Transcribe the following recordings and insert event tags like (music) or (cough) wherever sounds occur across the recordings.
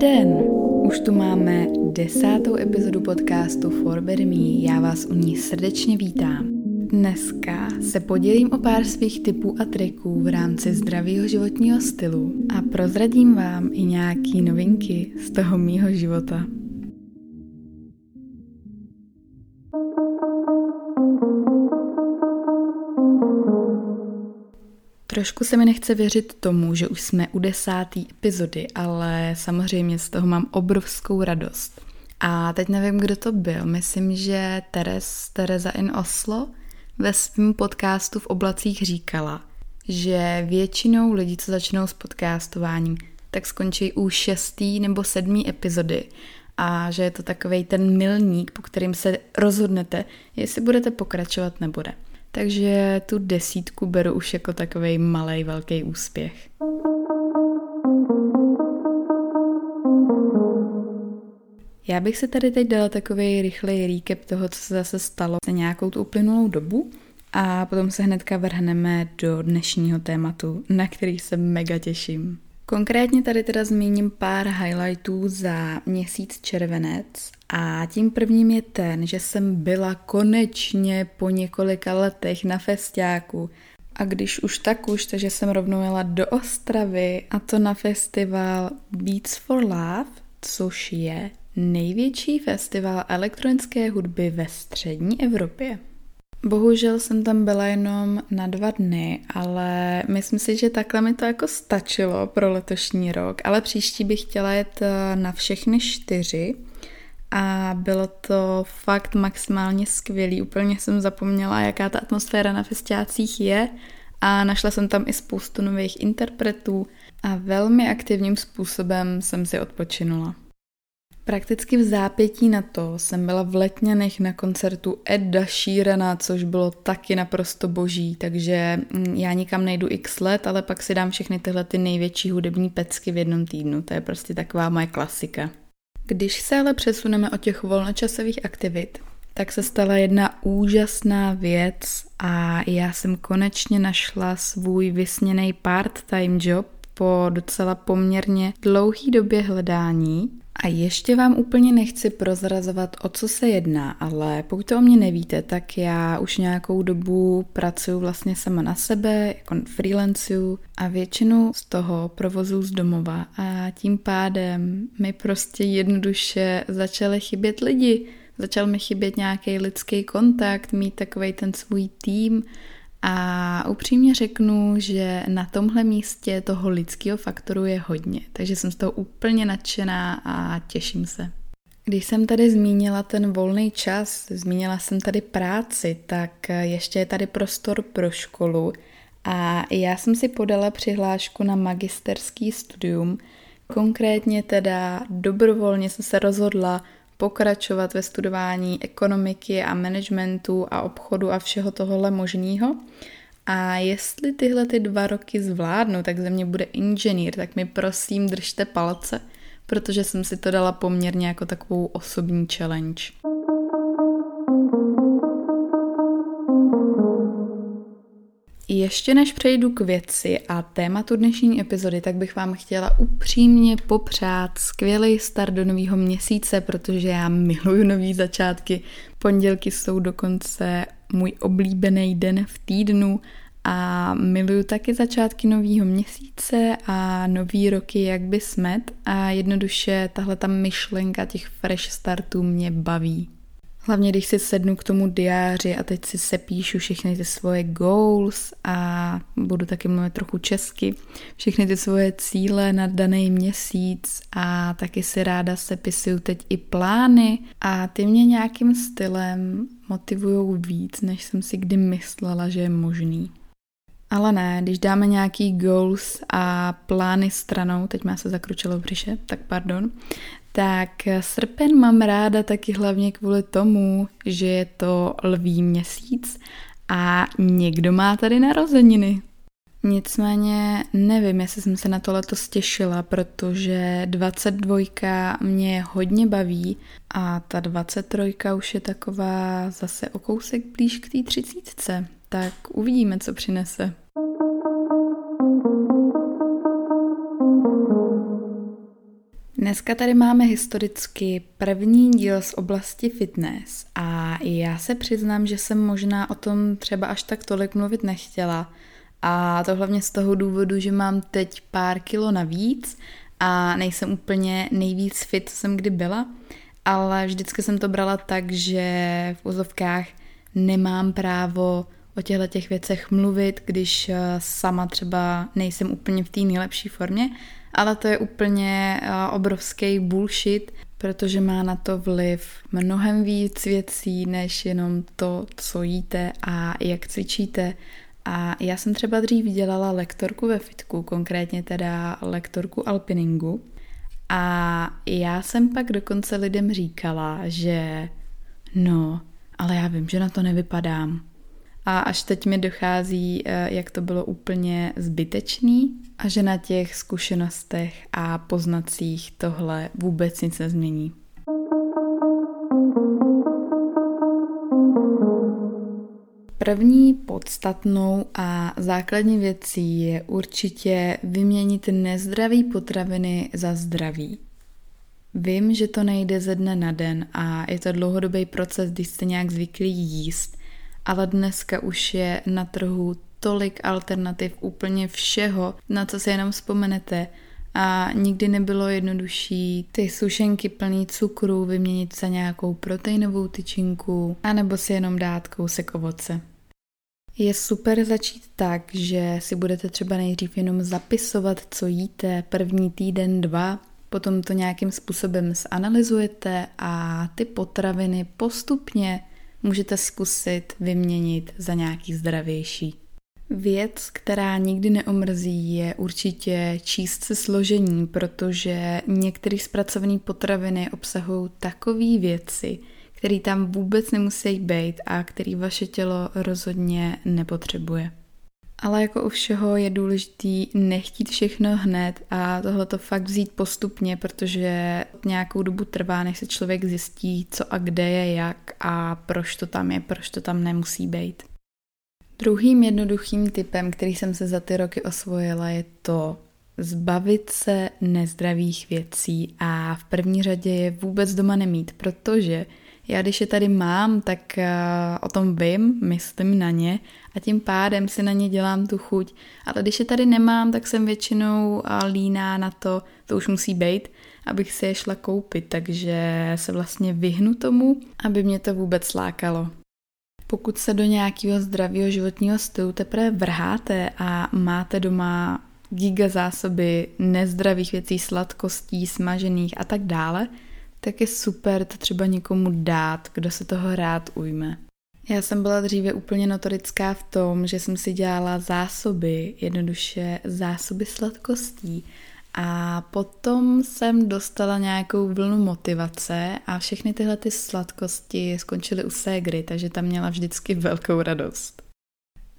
Den! Už tu máme desátou epizodu podcastu For Better Me. Já vás u ní srdečně vítám. Dneska se podělím o pár svých tipů a triků v rámci zdravého životního stylu a prozradím vám i nějaký novinky z toho mýho života. Trošku se mi nechce věřit tomu, že už jsme u desáté epizody, ale samozřejmě z toho mám obrovskou radost. A teď nevím, kdo to byl. Myslím, že Teres, Tereza in Oslo ve svém podcastu v oblacích říkala, že většinou lidí, co začnou s podcastováním, tak skončí u šestý nebo sedmý epizody a že je to takový ten milník, po kterým se rozhodnete, jestli budete pokračovat nebo ne. Takže tu desítku beru už jako takový malý velký úspěch. Já bych se tady teď dala takový rychlej recap toho, co se zase stalo za nějakou tu uplynulou dobu a potom se hnedka vrhneme do dnešního tématu, na který se mega těším. Konkrétně tady teda zmíním pár highlightů za měsíc červenec a tím prvním je ten, že jsem byla konečně po několika letech na festiáku a když už tak už, takže jsem rovnou jela do Ostravy a to na festival Beats for Love, což je největší festival elektronické hudby ve střední Evropě. Bohužel jsem tam byla jenom na dva dny, ale myslím si, že takhle mi to jako stačilo pro letošní rok, ale příští bych chtěla jet eh, na všechny čtyři a bylo to fakt maximálně skvělý. Úplně jsem zapomněla, jaká ta atmosféra na festiácích je a našla jsem tam i spoustu nových interpretů a velmi aktivním způsobem jsem si odpočinula. Prakticky v zápětí na to jsem byla v Letňanech na koncertu Eda Sheerana, což bylo taky naprosto boží, takže mm, já nikam nejdu x let, ale pak si dám všechny tyhle ty největší hudební pecky v jednom týdnu. To je prostě taková moje klasika. Když se ale přesuneme od těch volnočasových aktivit, tak se stala jedna úžasná věc a já jsem konečně našla svůj vysněný part-time job po docela poměrně dlouhý době hledání a ještě vám úplně nechci prozrazovat, o co se jedná, ale pokud to o mě nevíte, tak já už nějakou dobu pracuji vlastně sama na sebe, jako freelancuju a většinu z toho provozu z domova a tím pádem mi prostě jednoduše začaly chybět lidi. Začal mi chybět nějaký lidský kontakt, mít takový ten svůj tým a upřímně řeknu, že na tomhle místě toho lidského faktoru je hodně, takže jsem z toho úplně nadšená a těším se. Když jsem tady zmínila ten volný čas, zmínila jsem tady práci, tak ještě je tady prostor pro školu a já jsem si podala přihlášku na magisterský studium. Konkrétně teda dobrovolně jsem se rozhodla pokračovat ve studování ekonomiky a managementu a obchodu a všeho tohohle možného. A jestli tyhle ty dva roky zvládnu, tak ze mě bude inženýr, tak mi prosím držte palce, protože jsem si to dala poměrně jako takovou osobní challenge. Ještě než přejdu k věci a tématu dnešní epizody, tak bych vám chtěla upřímně popřát skvělý start do nového měsíce, protože já miluju nový začátky. Pondělky jsou dokonce můj oblíbený den v týdnu a miluju taky začátky nového měsíce a nový roky jak by smet a jednoduše tahle ta myšlenka těch fresh startů mě baví. Hlavně, když si sednu k tomu diáři a teď si sepíšu všechny ty svoje goals a budu taky mluvit trochu česky, všechny ty svoje cíle na daný měsíc a taky si ráda sepisuju teď i plány a ty mě nějakým stylem motivují víc, než jsem si kdy myslela, že je možný. Ale ne, když dáme nějaký goals a plány stranou, teď má se zakručilo v břiše, tak pardon, tak srpen mám ráda taky hlavně kvůli tomu, že je to lví měsíc a někdo má tady narozeniny. Nicméně nevím, jestli jsem se na to letos těšila, protože 22 mě hodně baví a ta 23 už je taková zase o kousek blíž k té 30. Tak uvidíme, co přinese. Dneska tady máme historicky první díl z oblasti fitness a já se přiznám, že jsem možná o tom třeba až tak tolik mluvit nechtěla. A to hlavně z toho důvodu, že mám teď pár kilo navíc a nejsem úplně nejvíc fit, co jsem kdy byla, ale vždycky jsem to brala tak, že v úzovkách nemám právo o těchto těch věcech mluvit, když eh, sama třeba nejsem úplně v té nejlepší formě, ale to je úplně eh, obrovský bullshit, protože má na to vliv mnohem víc věcí, než jenom to, co jíte a jak cvičíte. A já jsem třeba dřív dělala lektorku ve fitku, konkrétně teda lektorku alpiningu. A já jsem pak dokonce lidem říkala, že no, ale já vím, že na to nevypadám. A až teď mi dochází, eh, jak to bylo úplně zbytečný a že na těch zkušenostech a poznacích tohle vůbec nic nezmění. První podstatnou a základní věcí je určitě vyměnit nezdraví potraviny za zdraví. Vím, že to nejde ze dne na den a je to dlouhodobý proces, když jste nějak zvyklí jíst, ale dneska už je na trhu tolik alternativ úplně všeho, na co se jenom vzpomenete a nikdy nebylo jednodušší ty sušenky plný cukru vyměnit za nějakou proteinovou tyčinku anebo si jenom dát kousek ovoce. Je super začít tak, že si budete třeba nejdřív jenom zapisovat, co jíte první týden, dva, potom to nějakým způsobem zanalizujete a ty potraviny postupně můžete zkusit vyměnit za nějaký zdravější. Věc, která nikdy neomrzí, je určitě číst se složení, protože některé zpracované potraviny obsahují takové věci, které tam vůbec nemusí být a který vaše tělo rozhodně nepotřebuje. Ale jako u všeho je důležitý nechtít všechno hned a tohle to fakt vzít postupně, protože nějakou dobu trvá, než se člověk zjistí, co a kde je jak a proč to tam je, proč to tam nemusí být. Druhým jednoduchým typem, který jsem se za ty roky osvojila, je to zbavit se nezdravých věcí a v první řadě je vůbec doma nemít, protože já když je tady mám, tak uh, o tom vím, myslím na ně a tím pádem si na ně dělám tu chuť. Ale když je tady nemám, tak jsem většinou uh, líná na to, to už musí být, abych si je šla koupit, takže se vlastně vyhnu tomu, aby mě to vůbec lákalo. Pokud se do nějakého zdravého životního stylu teprve vrháte a máte doma giga zásoby nezdravých věcí, sladkostí, smažených a tak dále, tak je super to třeba někomu dát, kdo se toho rád ujme. Já jsem byla dříve úplně notorická v tom, že jsem si dělala zásoby, jednoduše zásoby sladkostí. A potom jsem dostala nějakou vlnu motivace a všechny tyhle ty sladkosti skončily u ségry, takže tam měla vždycky velkou radost.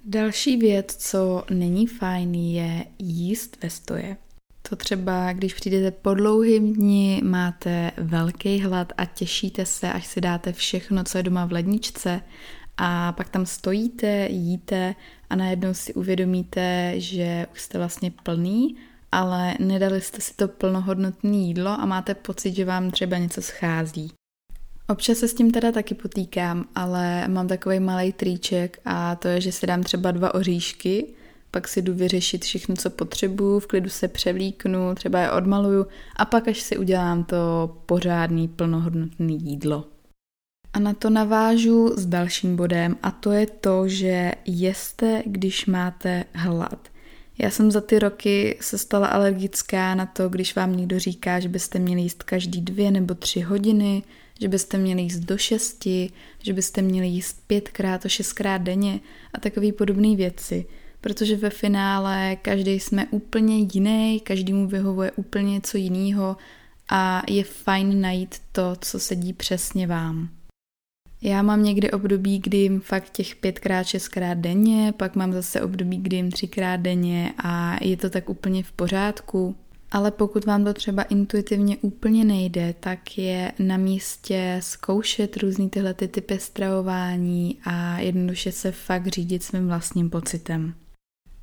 Další věc, co není fajn, je jíst ve stoje. To třeba, když přijdete po dlouhým dni, máte velký hlad a těšíte se, až si dáte všechno, co je doma v ledničce a pak tam stojíte, jíte a najednou si uvědomíte, že už jste vlastně plný, ale nedali jste si to plnohodnotné jídlo a máte pocit, že vám třeba něco schází. Občas se s tím teda taky potýkám, ale mám takový malý trýček a to je, že si dám třeba dva oříšky pak si jdu vyřešit všechno, co potřebuju, v klidu se převlíknu, třeba je odmaluju a pak až si udělám to pořádný plnohodnotný jídlo. A na to navážu s dalším bodem a to je to, že jeste, když máte hlad. Já jsem za ty roky se stala alergická na to, když vám někdo říká, že byste měli jíst každý dvě nebo tři hodiny, že byste měli jíst do šesti, že byste měli jíst pětkrát a šestkrát denně a takové podobné věci protože ve finále každý jsme úplně jiný, každému vyhovuje úplně něco jiného a je fajn najít to, co sedí přesně vám. Já mám někdy období, kdy jim fakt těch pětkrát, šestkrát denně, pak mám zase období, kdy jim třikrát denně a je to tak úplně v pořádku. Ale pokud vám to třeba intuitivně úplně nejde, tak je na místě zkoušet různý tyhle ty typy stravování a jednoduše se fakt řídit svým vlastním pocitem.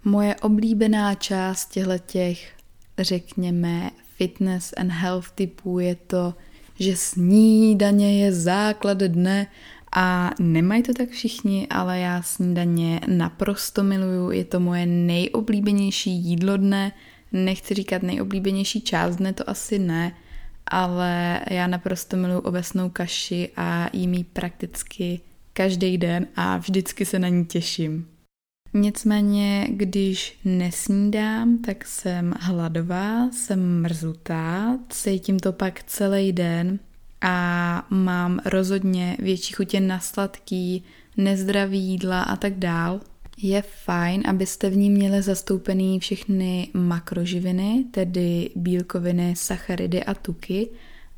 Moje oblíbená část těchto těch, řekněme, fitness and health typů je to, že snídaně je základ dne a nemají to tak všichni, ale já snídaně naprosto miluju, je to moje nejoblíbenější jídlo dne, nechci říkat nejoblíbenější část dne, to asi ne, ale já naprosto miluju ovesnou kaši a jím ji prakticky každý den a vždycky se na ní těším. Nicméně, když nesnídám, tak jsem hladová, jsem mrzutá, cítím to pak celý den a mám rozhodně větší chutě na sladký, nezdravý jídla a tak dál. Je fajn, abyste v ní měli zastoupený všechny makroživiny, tedy bílkoviny, sacharidy a tuky.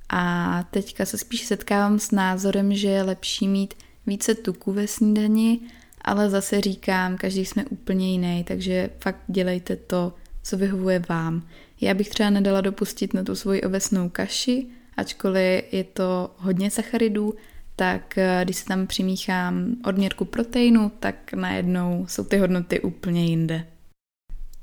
A teďka se spíš setkávám s názorem, že je lepší mít více tuku ve snídani, ale zase říkám, každý jsme úplně jiný, takže fakt dělejte to, co vyhovuje vám. Já bych třeba nedala dopustit na tu svoji ovesnou kaši, ačkoliv je to hodně sacharidů, tak eh, když se tam přimíchám odměrku proteinu, tak najednou jsou ty hodnoty úplně jinde.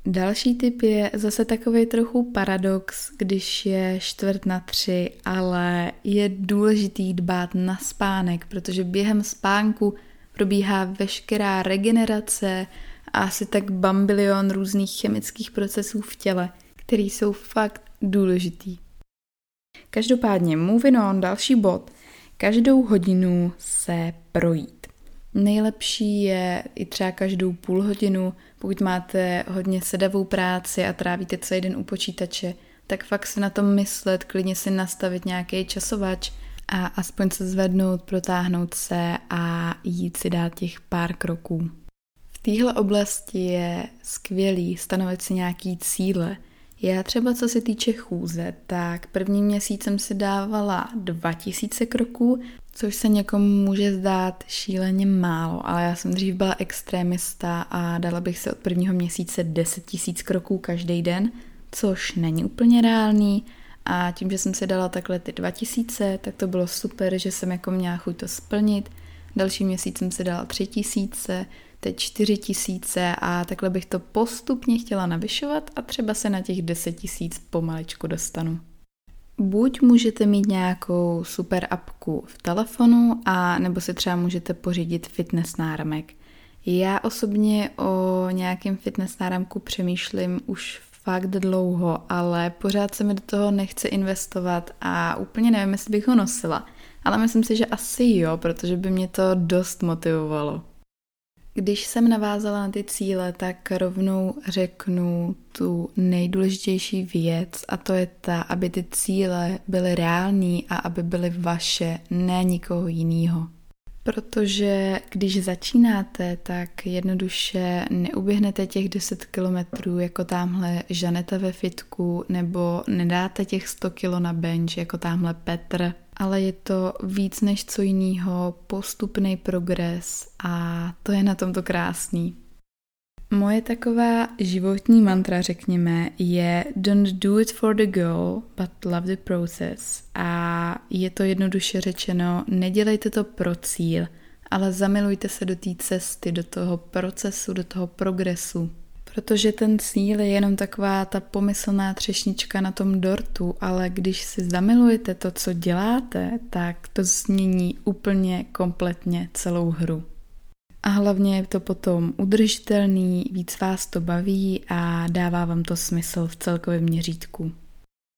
Další typ je zase takový trochu paradox, když je čtvrt na tři, ale je důležitý dbát na spánek, protože během spánku probíhá veškerá regenerace a asi tak bambilion různých chemických procesů v těle, které jsou fakt důležitý. Každopádně, moving on, další bod. Každou hodinu se projít. Nejlepší je i třeba každou půl hodinu, pokud máte hodně sedavou práci a trávíte celý den u počítače, tak fakt si na tom myslet, klidně si nastavit nějaký časovač a aspoň se zvednout, protáhnout se a jít si dát těch pár kroků. V téhle oblasti je skvělý stanovit si nějaký cíle, já třeba co se týče chůze, tak první měsíc jsem si dávala 2000 kroků, což se někomu může zdát šíleně málo, ale já jsem dřív byla extrémista a dala bych se od prvního měsíce 10 000 kroků každý den, což není úplně reálný a tím, že jsem si dala takhle ty 2000, tak to bylo super, že jsem jako měla chuť to splnit. Další měsíc jsem si dala 3000, teď 4 tisíce a takhle bych to postupně chtěla navyšovat a třeba se na těch 10 tisíc pomaličku dostanu. Buď můžete mít nějakou super apku v telefonu, a nebo si třeba můžete pořídit fitness náramek. Já osobně o nějakém fitness náramku přemýšlím už fakt dlouho, ale pořád se mi do toho nechce investovat a úplně nevím, jestli bych ho nosila. Ale myslím si, že asi jo, protože by mě to dost motivovalo. Když jsem navázala na ty cíle, tak rovnou řeknu tu nejdůležitější věc a to je ta, aby ty cíle byly reální a aby byly vaše, ne nikoho jiného. Protože když začínáte, tak jednoduše neuběhnete těch 10 kilometrů jako tamhle Žaneta ve fitku nebo nedáte těch 100 kilo na bench jako tamhle Petr ale je to víc než co jiného, postupný progres a to je na tomto krásný. Moje taková životní mantra, řekněme, je don't do it for the goal, but love the process. A je to jednoduše řečeno, nedělejte to pro cíl, ale zamilujte se do té cesty, do toho procesu, do toho progresu. Protože ten cíl je jenom taková ta pomyslná třešnička na tom dortu, ale když si zamilujete to, co děláte, tak to změní úplně kompletně celou hru. A hlavně je to potom udržitelný, víc vás to baví a dává vám to smysl v celkovém měřítku.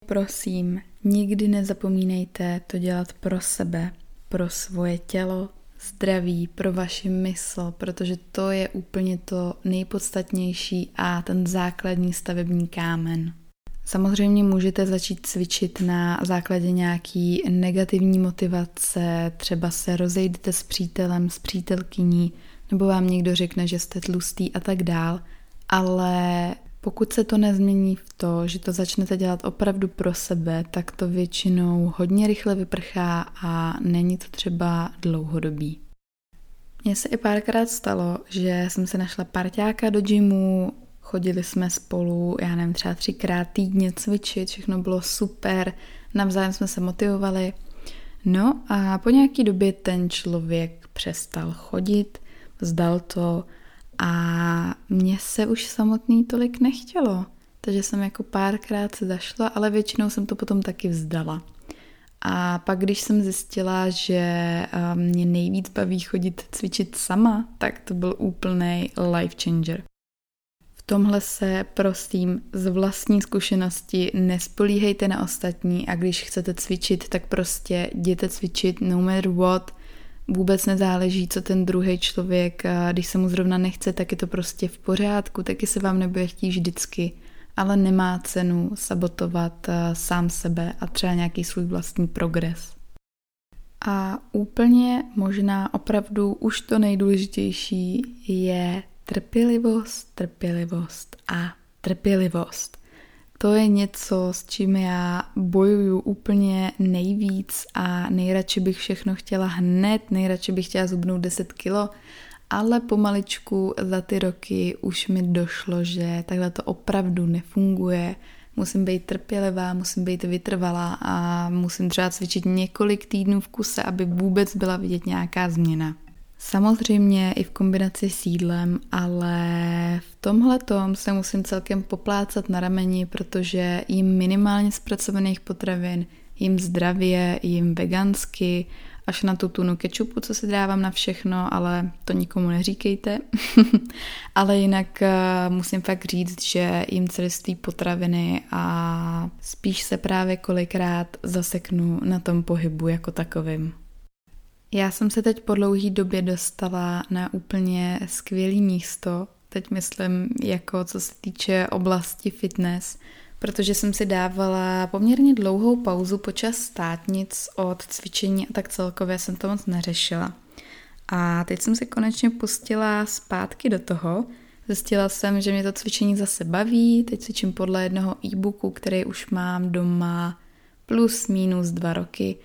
Prosím, nikdy nezapomínejte to dělat pro sebe, pro svoje tělo, zdraví, pro vaši mysl, protože to je úplně to nejpodstatnější a ten základní stavební kámen. Samozřejmě můžete začít cvičit na základě nějaký negativní motivace, třeba se rozejdete s přítelem, s přítelkyní, nebo vám někdo řekne, že jste tlustý a tak dál, ale pokud se to nezmění v to, že to začnete dělat opravdu pro sebe, tak to většinou hodně rychle vyprchá a není to třeba dlouhodobý. Mně se i párkrát stalo, že jsem se našla parťáka do gymu, chodili jsme spolu, já nevím, třeba třikrát týdně cvičit, všechno bylo super, navzájem jsme se motivovali. No a po nějaký době ten člověk přestal chodit, vzdal to a mně se už samotný tolik nechtělo. takže jsem jako párkrát se zašla, ale většinou jsem to potom taky vzdala. A pak, když jsem zjistila, že mě nejvíc baví chodit cvičit sama, tak to byl úplný life changer. V tomhle se, prosím, z vlastní zkušenosti nespolíhejte na ostatní a když chcete cvičit, tak prostě jděte cvičit no matter what. Vůbec nezáleží, co ten druhý člověk, když se mu zrovna nechce, tak je to prostě v pořádku, taky se vám nebude chtít vždycky ale nemá cenu sabotovat sám sebe a třeba nějaký svůj vlastní progres. A úplně možná opravdu už to nejdůležitější je trpělivost, trpělivost a trpělivost. To je něco, s čím já bojuju úplně nejvíc a nejradši bych všechno chtěla hned, nejradši bych chtěla zubnout 10 kilo, ale pomaličku za ty roky už mi došlo, že takhle to opravdu nefunguje. Musím být trpělivá, musím být vytrvalá a musím třeba cvičit několik týdnů v kuse, aby vůbec byla vidět nějaká změna. Samozřejmě i v kombinaci s jídlem, ale v tomhle tom se musím celkem poplácat na rameni, protože jim minimálně zpracovaných potravin, jim zdravě, jim vegansky až na tu tunu kečupu, co si dávám na všechno, ale to nikomu neříkejte. (laughs) ale jinak uh, musím fakt říct, že jim celistý potraviny a spíš se právě kolikrát zaseknu na tom pohybu jako takovým. Já jsem se teď po dlouhé době dostala na úplně skvělý místo, teď myslím jako co se týče oblasti fitness, protože jsem si dávala poměrně dlouhou pauzu počas státnic od cvičení a tak celkově jsem to moc neřešila. A teď jsem se konečně pustila zpátky do toho. Zjistila jsem, že mě to cvičení zase baví. Teď cvičím podle jednoho e-booku, který už mám doma plus minus dva roky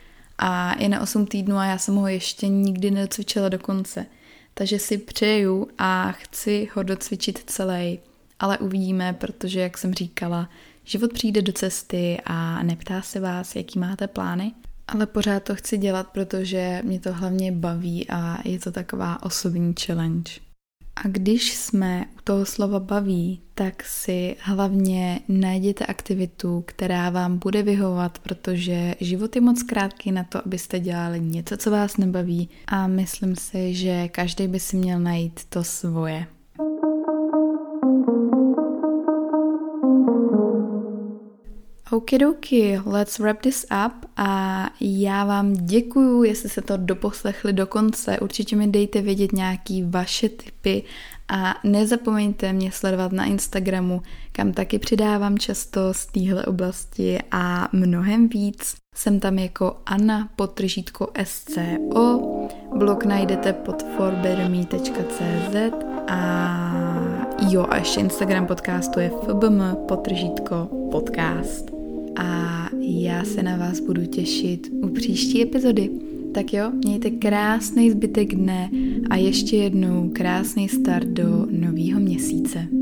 a je na 8 týdnů a já jsem ho ještě nikdy necvičila do konce. Takže si přeju a chci ho docvičit celý, ale uvidíme, protože, jak jsem říkala, Život přijde do cesty a neptá se vás, jaký máte plány, ale pořád to chci dělat, protože mě to hlavně baví a je to taková osobní challenge. A když jsme u toho slova baví, tak si hlavně najděte aktivitu, která vám bude vyhovat, protože život je moc krátký na to, abyste dělali něco, co vás nebaví a myslím si, že každý by si měl najít to svoje. Okidoki, let's wrap this up a já vám děkuju, jestli se to doposlechli do konce. Určitě mi dejte vědět nějaký vaše tipy a nezapomeňte mě sledovat na Instagramu, kam taky přidávám často z téhle oblasti a mnohem víc. Jsem tam jako Anna potržítko SCO, blog najdete pod forbetterme.cz a jo, a ještě Instagram podcastu je fbm potržítko podcast a já se na vás budu těšit u příští epizody. Tak jo, mějte krásný zbytek dne a ještě jednou krásný start do nového měsíce.